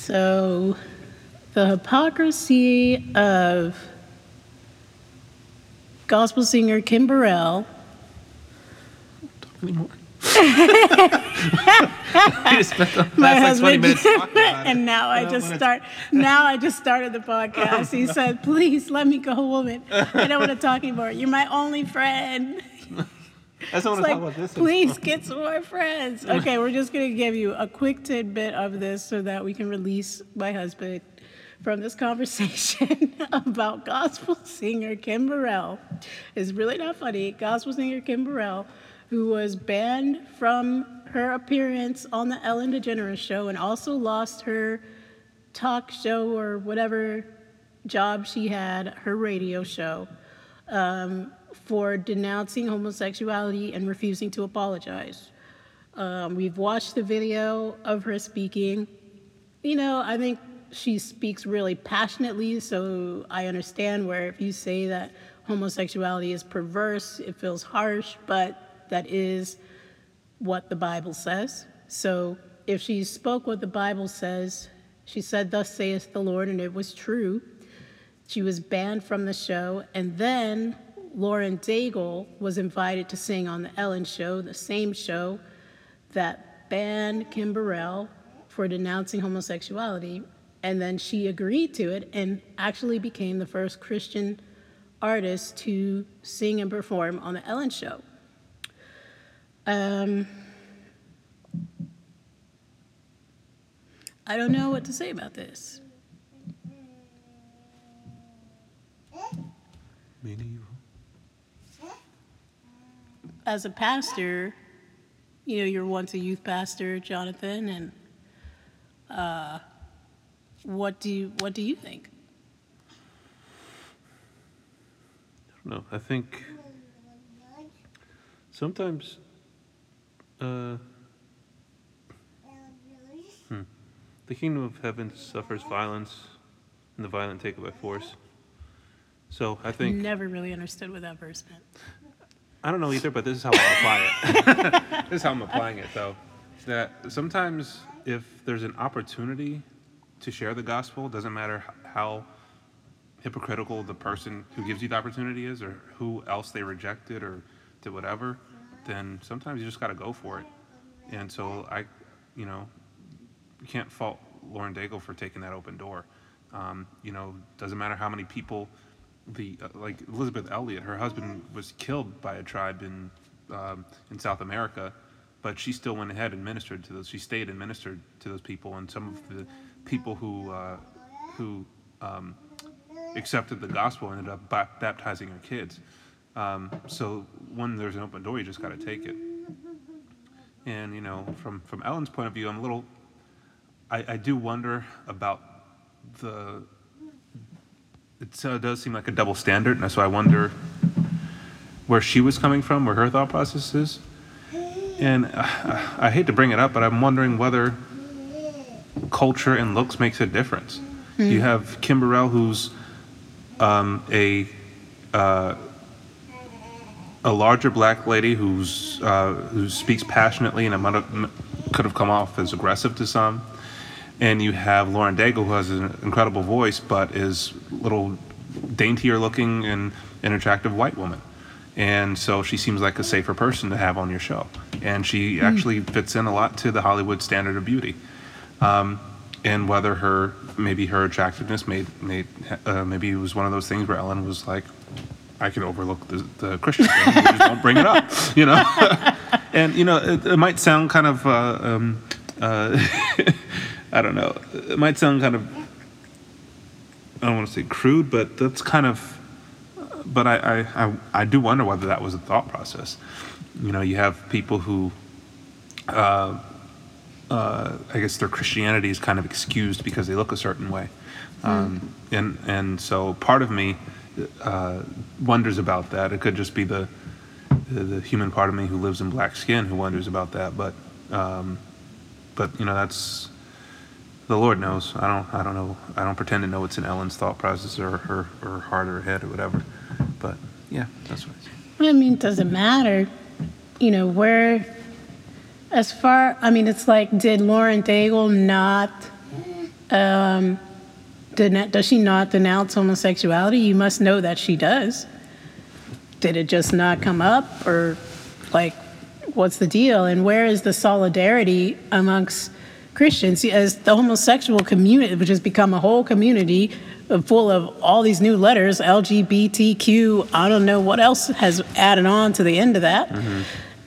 So, the hypocrisy of gospel singer Kim Burrell. My Last like 20 husband, minutes talking about it. and now I just start. Now I just started the podcast. He said, "Please let me go, woman. I don't want to talk anymore. You're my only friend." That's what like, about this. please get some more friends. Okay, we're just gonna give you a quick tidbit of this so that we can release my husband from this conversation about gospel singer Kim Burrell. It's really not funny. Gospel singer Kim Burrell, who was banned from her appearance on the Ellen DeGeneres show and also lost her talk show or whatever job she had, her radio show, um, for denouncing homosexuality and refusing to apologize. Um, we've watched the video of her speaking. You know, I think she speaks really passionately, so I understand where if you say that homosexuality is perverse, it feels harsh, but that is what the Bible says. So if she spoke what the Bible says, she said, Thus saith the Lord, and it was true. She was banned from the show, and then Lauren Daigle was invited to sing on the Ellen Show, the same show that banned Kim Burrell for denouncing homosexuality. And then she agreed to it and actually became the first Christian artist to sing and perform on the Ellen Show. Um, I don't know what to say about this. Me neither. As a pastor, you know, you're once a youth pastor, Jonathan, and uh, what do you what do you think? I don't know. I think sometimes uh, hmm, the kingdom of heaven suffers violence, and the violent take it by force. So I think Never really understood what that verse meant. I don't know either, but this is how I apply it. this is how I'm applying it, though. That sometimes if there's an opportunity to share the gospel, doesn't matter how hypocritical the person who gives you the opportunity is, or who else they rejected, or did whatever, then sometimes you just got to go for it. And so I, you know, you can't fault Lauren Daigle for taking that open door. Um, you know, doesn't matter how many people, the uh, like Elisabeth Elliot, her husband was killed by a tribe in um, in South America, but she still went ahead and ministered to those. She stayed and ministered to those people, and some of the people who uh, who um, accepted the gospel ended up ba- baptizing her kids. Um, so when there's an open door, you just got to take it. And you know, from from Ellen's point of view, I'm a little. I, I do wonder about the. It uh, does seem like a double standard, and so I wonder where she was coming from, where her thought process is. And uh, I hate to bring it up, but I'm wondering whether culture and looks makes a difference. You have Kim Burrell, who's um, a uh, a larger black lady who's uh, who speaks passionately, and it might have, could have come off as aggressive to some. And you have Lauren Daigle, who has an incredible voice, but is a little daintier looking and an attractive white woman. And so she seems like a safer person to have on your show. And she actually fits in a lot to the Hollywood standard of beauty. Um, and whether her maybe her attractiveness made made uh, maybe it was one of those things where Ellen was like, I could overlook the, the Christian thing, just don't bring it up, you know. and you know, it, it might sound kind of uh, um, uh, I don't know. It might sound kind of I don't want to say crude, but that's kind of. But I, I, I, I do wonder whether that was a thought process. You know, you have people who, uh, uh, I guess their Christianity is kind of excused because they look a certain way, um, and and so part of me uh, wonders about that. It could just be the, the the human part of me who lives in black skin who wonders about that. But um, but you know that's the Lord knows. I don't. I don't know. I don't pretend to know what's in Ellen's thought process or her or her heart or head or whatever. But yeah, that's what. I mean, does it matter? You know, where, as far, I mean, it's like, did Lauren Daigle not um, does she not denounce homosexuality? You must know that she does. Did it just not come up, or like, what's the deal? And where is the solidarity amongst Christians as the homosexual community, which has become a whole community full of all these new letters, LGBTQ, I don't know what else has added on to the end of that.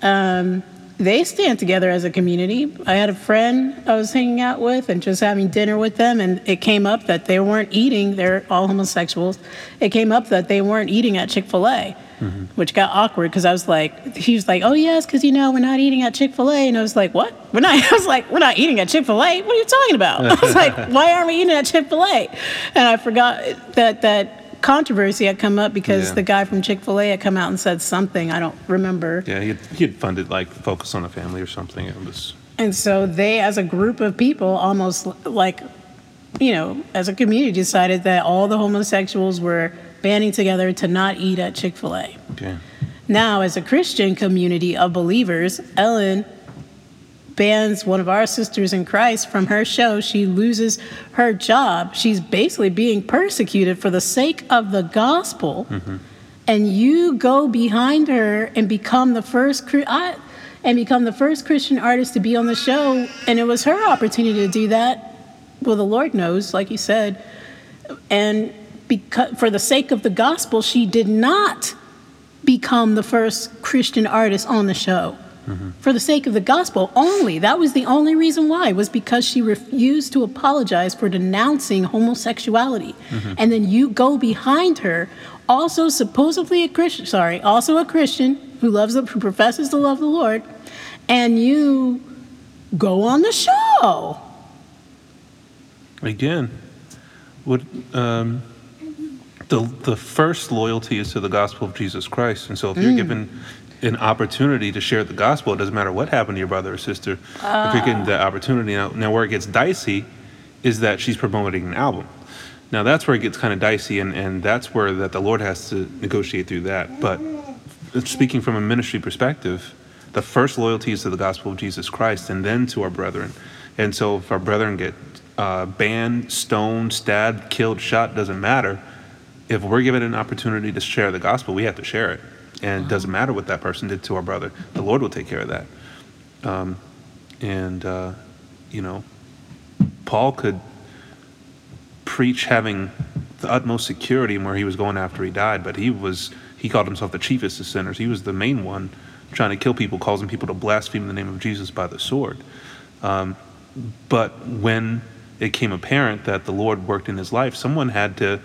Um, they stand together as a community. I had a friend I was hanging out with and just having dinner with them, and it came up that they weren't eating, they're all homosexuals. It came up that they weren't eating at Chick fil A, Mm-hmm. which got awkward because I was like, he was like, oh, yes, because you know, we're not eating at Chick fil A. And I was like, what? We're not, I was like, we're not eating at Chick fil A? What are you talking about? I was like, why aren't we eating at Chick fil A? And I forgot that, that, controversy had come up because Yeah. the guy from Chick-fil-A had come out and said something I don't remember. Yeah, he had, he had funded like Focus on the Family or something. It was And so they, as a group of people, almost like, you know, as a community, decided that all the homosexuals were banding together to not eat at Chick fil A. okay. Now, as a Christian community of believers, Ellen bans one of our sisters in Christ from her show. She loses her job. She's basically being persecuted for the sake of the gospel. Mm-hmm. And you go behind her and become the first I, and become the first Christian artist to be on the show. And it was her opportunity to do that. Well, the Lord knows, like you said. And because, for the sake of the gospel, she did not become the first Christian artist on the show. For the sake of the gospel only. That was the only reason why, was because she refused to apologize for denouncing homosexuality. And then you go behind her, also supposedly a Christian, sorry, also a Christian who loves the, who professes to love the Lord, and you go on the show. Again, what um, the the first loyalty is to the gospel of Jesus Christ, and so if you're given an opportunity to share the gospel, it doesn't matter what happened to your brother or sister. if you're getting the opportunity, now, now where it gets dicey is that she's promoting an album. Now that's where it gets kind of dicey, and, and that's where that the Lord has to negotiate through that. But speaking from a ministry perspective, the first loyalty is to the gospel of Jesus Christ, and then to our brethren. And so, if our brethren get uh, banned, stoned, stabbed, killed, shot, doesn't matter. If we're given an opportunity to share the gospel, we have to share it, and it doesn't matter what that person did to our brother. The Lord will take care of that. Um, and uh, you know, Paul could preach having the utmost security in where he was going after he died, but he was he called himself the chiefest of sinners. He was the main one trying to kill people, causing people to blaspheme the name of Jesus by the sword. Um, but when it came apparent that the Lord worked in his life, someone had to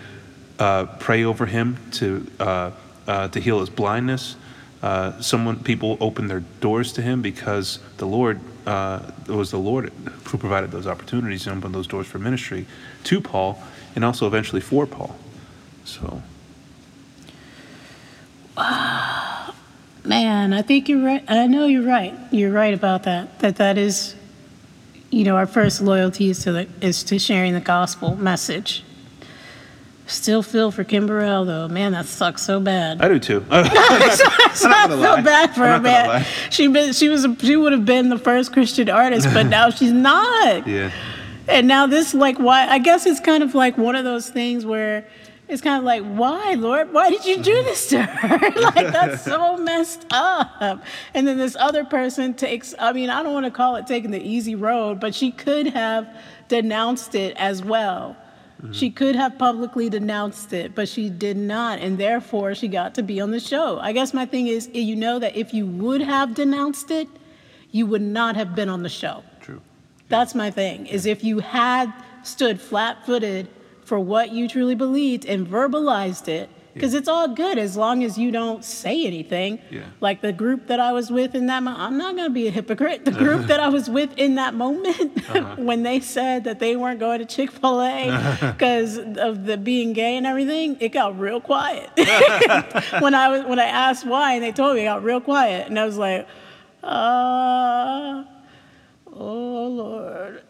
uh, pray over him to uh, uh, to heal his blindness. Uh, someone, people opened their doors to him because the Lord uh, it was the Lord who provided those opportunities and opened those doors for ministry to Paul, and also eventually for Paul. So Man, I think you're right. I know you're right. You're right about that. That that is, you know, our first loyalty is to the is to sharing the gospel message. Still feel for Kim Burrell though. Man, that sucks so bad. I do too. I feel bad for her, not man. She been she was a, she would have been the first Christian artist, but now she's not. yeah, And now this like why I guess it's kind of like one of those things where it's kind of like why Lord why did you do this to her like that's so messed up and then this other person takes I mean I don't want to call it taking the easy road but she could have denounced it as well she could have publicly denounced it but she did not and therefore she got to be on the show. I guess my thing is you know that if you would have denounced it you would not have been on the show. True. that's my thing, is if you had stood flat footed for what you truly believed and verbalized it, because it's all good as long as you don't say anything. Yeah. Like the group that I was with in that moment, I'm not going to be a hypocrite. The group that I was with in that moment, when they said that they weren't going to Chick fil A because of the being gay and everything, it got real quiet. when, I was, when I asked why, and they told me, it got real quiet. And I was like, uh,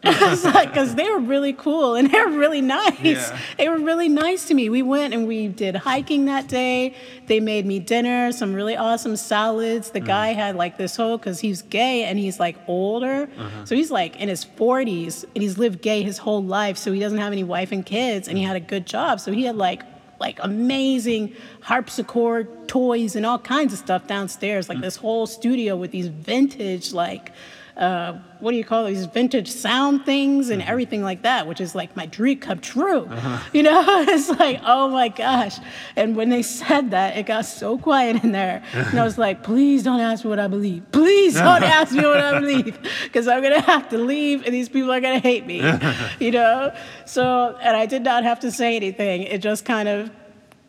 Lord. because they were really cool and they were really nice. Yeah. They were really nice to me. We went and we did hiking that day. They made me dinner, some really awesome salads. The mm. guy had like this whole because he's gay and he's like older, uh-huh. so he's like in his 40s and he's lived gay his whole life. So he doesn't have any wife and kids, and he mm. had a good job. So he had like like amazing harpsichord toys and all kinds of stuff downstairs, like mm. this whole studio with these vintage like uh, what do you call these vintage sound things and everything like that, which is like my dream come true. You know, it's like, oh my gosh. And when they said that, it got so quiet in there. And I was like, please don't ask me what I believe. Please don't ask me what I believe, because I'm going to have to leave and these people are going to hate me. You know? So, and I did not have to say anything. It just kind of,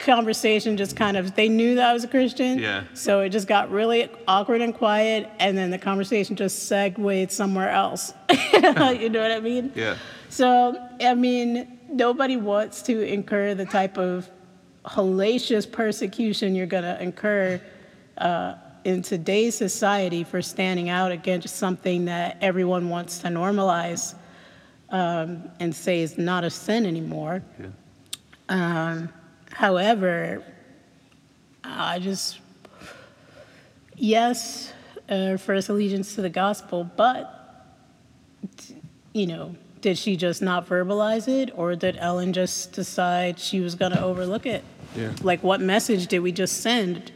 conversation just kind of, they knew that I was a Christian. Yeah. So it just got really awkward and quiet, and then the conversation just segued somewhere else. you know what I mean? Yeah. So, I mean, nobody wants to incur the type of hellacious persecution you're going to incur uh, in today's society for standing out against something that everyone wants to normalize um, and say is not a sin anymore. Yeah. Um, however, I just, yes, uh, first allegiance to the gospel, but, you know, did she just not verbalize it, or did Ellen just decide she was going to overlook it? Yeah. Like, what message did we just send